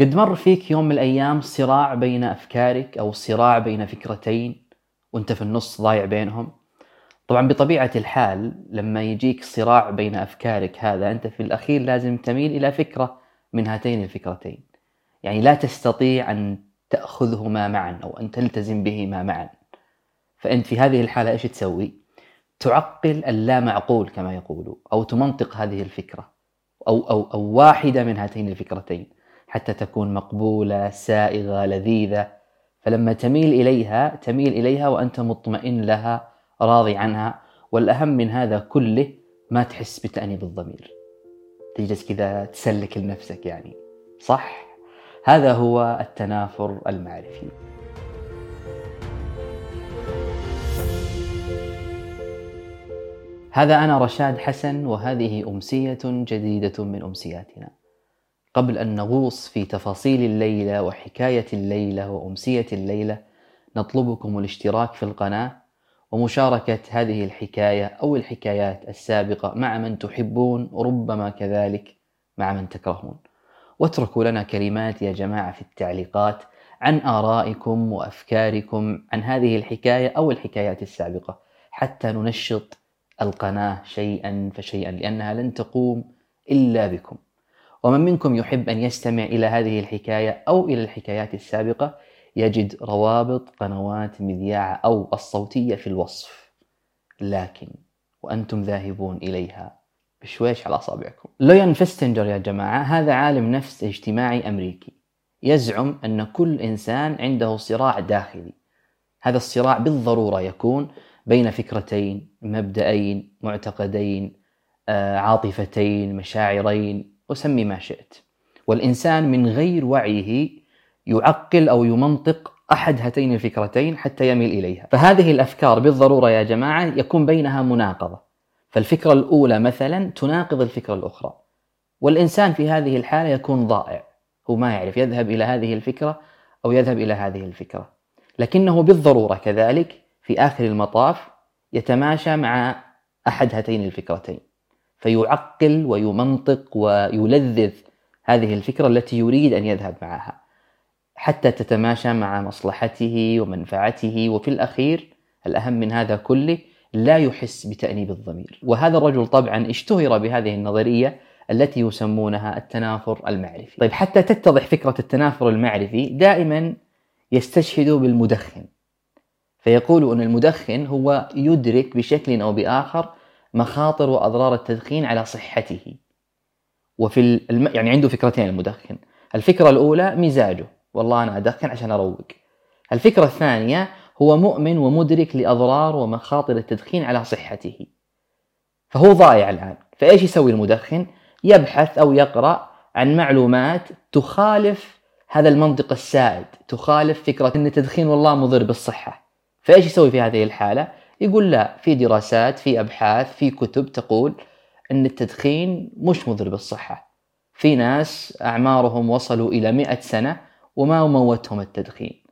قد مر فيك يوم من الأيام صراع بين أفكارك أو صراع بين فكرتين وأنت في النص ضايع بينهم؟ طبعا بطبيعة الحال لما يجيك صراع بين أفكارك هذا أنت في الأخير لازم تميل إلى فكرة من هاتين الفكرتين. يعني لا تستطيع أن تأخذهما معا أو أن تلتزم بهما معا. فأنت في هذه الحالة إيش تسوي؟ تعقل اللا معقول كما يقولوا أو تمنطق هذه الفكرة أو, أو, أو واحدة من هاتين الفكرتين. حتى تكون مقبولة سائغة لذيذة. فلما تميل إليها تميل إليها وأنت مطمئن لها راضي عنها. والأهم من هذا كله ما تحس بتأنيب الضمير. تجلس كذا تسلك لنفسك يعني. صح؟ هذا هو التنافر المعرفي. هذا أنا رشاد حسن وهذه أمسية جديدة من أمسياتنا. قبل أن نغوص في تفاصيل الليلة وحكاية الليلة وأمسية الليلة نطلبكم الاشتراك في القناة ومشاركة هذه الحكاية أو الحكايات السابقة مع من تحبون ربما كذلك مع من تكرهون. واتركوا لنا كلمات يا جماعة في التعليقات عن آرائكم وأفكاركم عن هذه الحكاية أو الحكايات السابقة حتى ننشط القناة شيئا فشيئا لأنها لن تقوم إلا بكم. ومن منكم يحب أن يستمع إلى هذه الحكاية أو إلى الحكايات السابقة يجد روابط قنوات مذياع أو الصوتية في الوصف. لكن وأنتم ذاهبون إليها بشويش على أصابعكم. لويان فيستنجر يا جماعة هذا عالم نفس اجتماعي أمريكي. يزعم أن كل إنسان عنده صراع داخلي. هذا الصراع بالضرورة يكون بين فكرتين مبدأين معتقدين آه، عاطفتين مشاعرين. وسمي ما شئت. والإنسان من غير وعيه يعقل أو يمنطق أحد هاتين الفكرتين حتى يميل إليها. فهذه الأفكار بالضرورة يا جماعة يكون بينها مناقضة. فالفكرة الأولى مثلا تناقض الفكرة الأخرى. والإنسان في هذه الحالة يكون ضائع. هو ما يعرف يذهب إلى هذه الفكرة أو يذهب إلى هذه الفكرة. لكنه بالضرورة كذلك في آخر المطاف يتماشى مع أحد هاتين الفكرتين. فيعقل ويمنطق ويلذذ هذه الفكرة التي يريد أن يذهب معها حتى تتماشى مع مصلحته ومنفعته وفي الأخير الأهم من هذا كله لا يحس بتأنيب الضمير. وهذا الرجل طبعا اشتهر بهذه النظرية التي يسمونها التنافر المعرفي. طيب حتى تتضح فكرة التنافر المعرفي دائما يستشهدوا بالمدخن. فيقول أن المدخن هو يدرك بشكل أو بآخر مخاطر وأضرار التدخين على صحته. وفي الم... يعني عنده فكرتين المدخن. الفكرة الأولى مزاجه. والله أنا أدخن عشان أروق. الفكرة الثانية هو مؤمن ومدرك لأضرار ومخاطر التدخين على صحته. فهو ضايع الآن. فإيش يسوي المدخن؟ يبحث أو يقرأ عن معلومات تخالف هذا المنطق السائد. تخالف فكرة أن التدخين والله مضر بالصحة. فإيش يسوي في هذه الحالة؟ يقول لا في دراسات في أبحاث في كتب تقول أن التدخين مش مضر بالصحة. في ناس أعمارهم وصلوا إلى مئة سنة وما موتهم التدخين.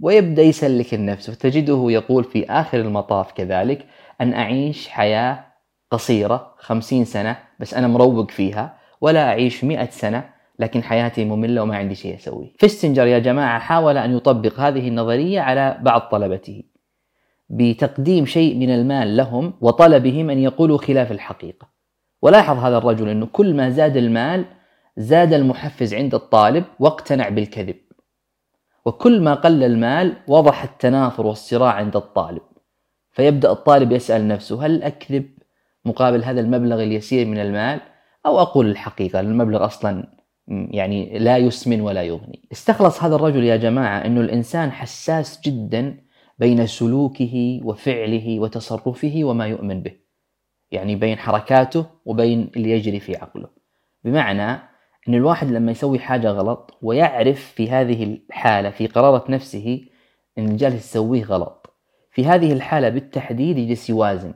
ويبدأ يسلك النفس وتجده يقول في آخر المطاف كذلك أن أعيش حياة قصيرة خمسين سنة بس أنا مروق فيها ولا أعيش مئة سنة لكن حياتي مملة وما عندي شيء أسويه. فيستنجر يا جماعة حاول أن يطبق هذه النظرية على بعض طلبته. بتقديم شيء من المال لهم وطلبهم أن يقولوا خلاف الحقيقة. ولاحظ هذا الرجل أنه كل ما زاد المال زاد المحفز عند الطالب واقتنع بالكذب. وكل ما قل المال وضح التنافر والصراع عند الطالب. فيبدأ الطالب يسأل نفسه هل أكذب مقابل هذا المبلغ اليسير من المال؟ أو أقول الحقيقة المبلغ أصلا يعني لا يسمن ولا يغني. استخلص هذا الرجل يا جماعة أنه الإنسان حساس جدا بين سلوكه وفعله وتصرفه وما يؤمن به. يعني بين حركاته وبين اللي يجري في عقله. بمعنى أن الواحد لما يسوي حاجة غلط ويعرف في هذه الحالة في قرارة نفسه أن اللي جالس يسويه غلط في هذه الحالة بالتحديد يجلس يوازن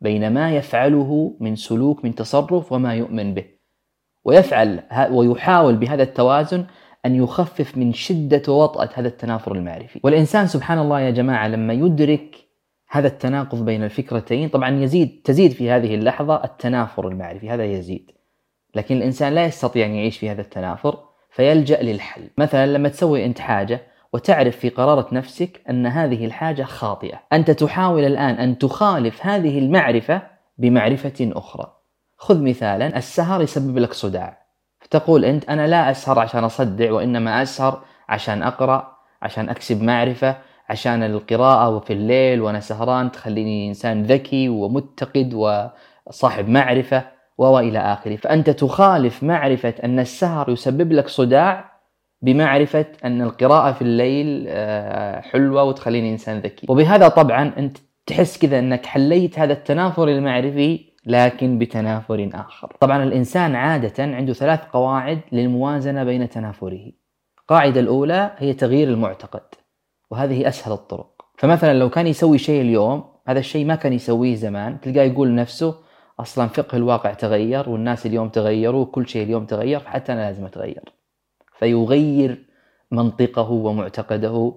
بين ما يفعله من سلوك من تصرف وما يؤمن به. ويفعل ويحاول بهذا التوازن أن يخفف من شدة ووطأة هذا التنافر المعرفي. والإنسان سبحان الله يا جماعة لما يدرك هذا التناقض بين الفكرتين طبعا يزيد تزيد في هذه اللحظة التنافر المعرفي هذا يزيد. لكن الإنسان لا يستطيع أن يعيش في هذا التنافر فيلجأ للحل. مثلا لما تسوي أنت حاجة وتعرف في قرارة نفسك أن هذه الحاجة خاطئة أنت تحاول الآن أن تخالف هذه المعرفة بمعرفة أخرى. خذ مثالا السهر يسبب لك صداع. فتقول أنت أنا لا أسهر عشان أصدع وإنما أسهر عشان أقرأ عشان أكسب معرفة عشان القراءة وفي الليل وأنا سهران تخليني إنسان ذكي ومتقد وصاحب معرفة وإلى آخره. فأنت تخالف معرفة أن السهر يسبب لك صداع بمعرفة أن القراءة في الليل آه، حلوة وتخليني إنسان ذكي. وبهذا طبعا أنت تحس كذا أنك حليت هذا التنافر المعرفي لكن بتنافر آخر. طبعا الإنسان عادة عنده ثلاث قواعد للموازنة بين تنافره. القاعدة الأولى هي تغيير المعتقد وهذه أسهل الطرق. فمثلا لو كان يسوي شيء اليوم هذا الشيء ما كان يسويه زمان تلقاه يقول نفسه أصلا فقه الواقع تغير والناس اليوم تغيروا وكل شيء اليوم تغير حتى أنا لازم أتغير. فيغير منطقه ومعتقده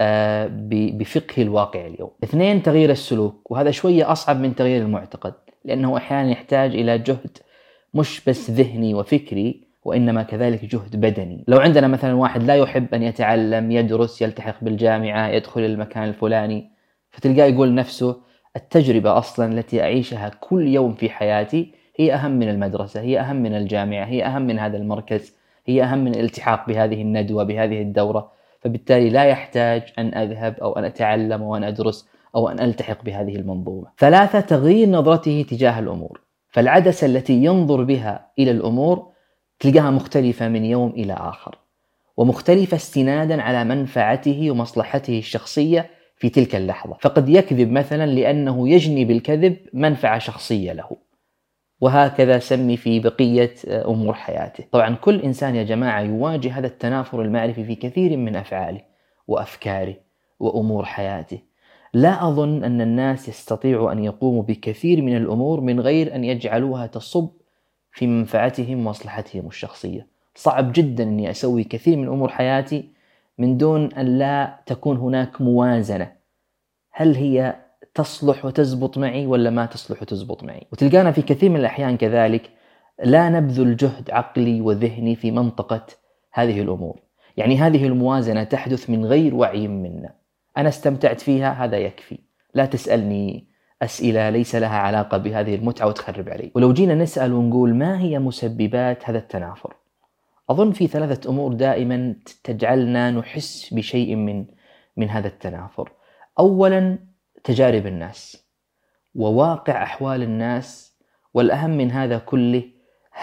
آه، بفقه الواقع اليوم. اثنين تغيير السلوك وهذا شوية أصعب من تغيير المعتقد. لأنه أحيانا يحتاج إلى جهد مش بس ذهني وفكري وإنما كذلك جهد بدني. لو عندنا مثلا واحد لا يحب أن يتعلم يدرس يلتحق بالجامعة يدخل المكان الفلاني فتلقاه يقول نفسه التجربة أصلا التي أعيشها كل يوم في حياتي هي أهم من المدرسة هي أهم من الجامعة هي أهم من هذا المركز هي أهم من الالتحاق بهذه الندوة بهذه الدورة. فبالتالي لا يحتاج أن أذهب أو أن أتعلم أو أن أدرس أو أن ألتحق بهذه المنظومة. ثلاثة تغيير نظرته تجاه الأمور. فالعدسة التي ينظر بها إلى الأمور تلقاها مختلفة من يوم إلى آخر ومختلفة استنادا على منفعته ومصلحته الشخصية في تلك اللحظة. فقد يكذب مثلا لأنه يجني بالكذب منفعة شخصية له. وهكذا سمي في بقية أمور حياته. طبعا كل إنسان يا جماعة يواجه هذا التنافر المعرفي في كثير من أفعاله وأفكاره وأمور حياته. لا أظن أن الناس يستطيعوا أن يقوموا بكثير من الأمور من غير أن يجعلوها تصب في منفعتهم ومصلحتهم الشخصية. صعب جدا أني أسوي كثير من أمور حياتي من دون أن لا تكون هناك موازنة. هل هي تصلح وتزبط معي ولا ما تصلح وتزبط معي؟ وتلقانا في كثير من الأحيان كذلك لا نبذل جهد عقلي وذهني في منطقة هذه الأمور. يعني هذه الموازنة تحدث من غير وعي منا. أنا استمتعت فيها هذا يكفي. لا تسألني أسئلة ليس لها علاقة بهذه المتعة وتخرب علي. ولو جينا نسأل ونقول ما هي مسببات هذا التنافر؟ أظن في ثلاثة أمور دائما تجعلنا نحس بشيء من من هذا التنافر. أولا تجارب الناس وواقع أحوال الناس والأهم من هذا كله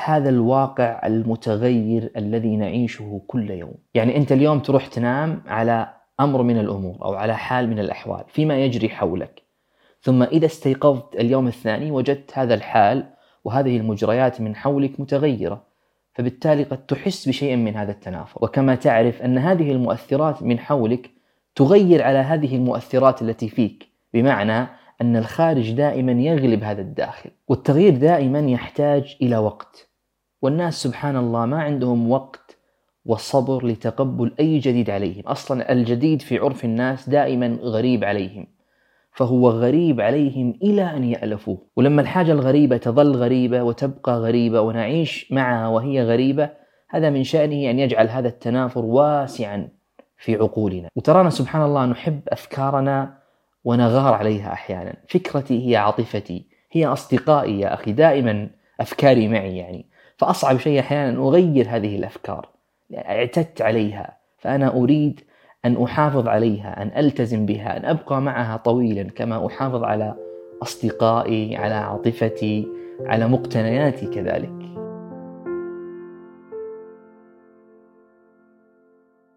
هذا الواقع المتغير الذي نعيشه كل يوم. يعني أنت اليوم تروح تنام على أمر من الأمور أو على حال من الأحوال فيما يجري حولك. ثم إذا استيقظت اليوم الثاني وجدت هذا الحال وهذه المجريات من حولك متغيرة فبالتالي قد تحس بشيء من هذا التنافر. وكما تعرف أن هذه المؤثرات من حولك تغير على هذه المؤثرات التي فيك بمعنى أن الخارج دائما يغلب هذا الداخل والتغيير دائما يحتاج إلى وقت. والناس سبحان الله ما عندهم وقت والصبر لتقبل أي جديد عليهم. أصلا الجديد في عرف الناس دائما غريب عليهم. فهو غريب عليهم إلى أن يألفوه. ولما الحاجة الغريبة تظل غريبة وتبقى غريبة ونعيش معها وهي غريبة هذا من شأنه أن يجعل هذا التنافر واسعا في عقولنا. وترانا سبحان الله نحب أفكارنا ونغار عليها أحيانا. فكرتي هي عاطفتي. هي أصدقائي يا أخي. دائما أفكاري معي يعني. فأصعب شيء أحيانا أغير هذه الأفكار. اعتدت عليها فأنا أريد أن أحافظ عليها أن ألتزم بها أن أبقى معها طويلا كما أحافظ على أصدقائي على عاطفتي على مقتنياتي كذلك.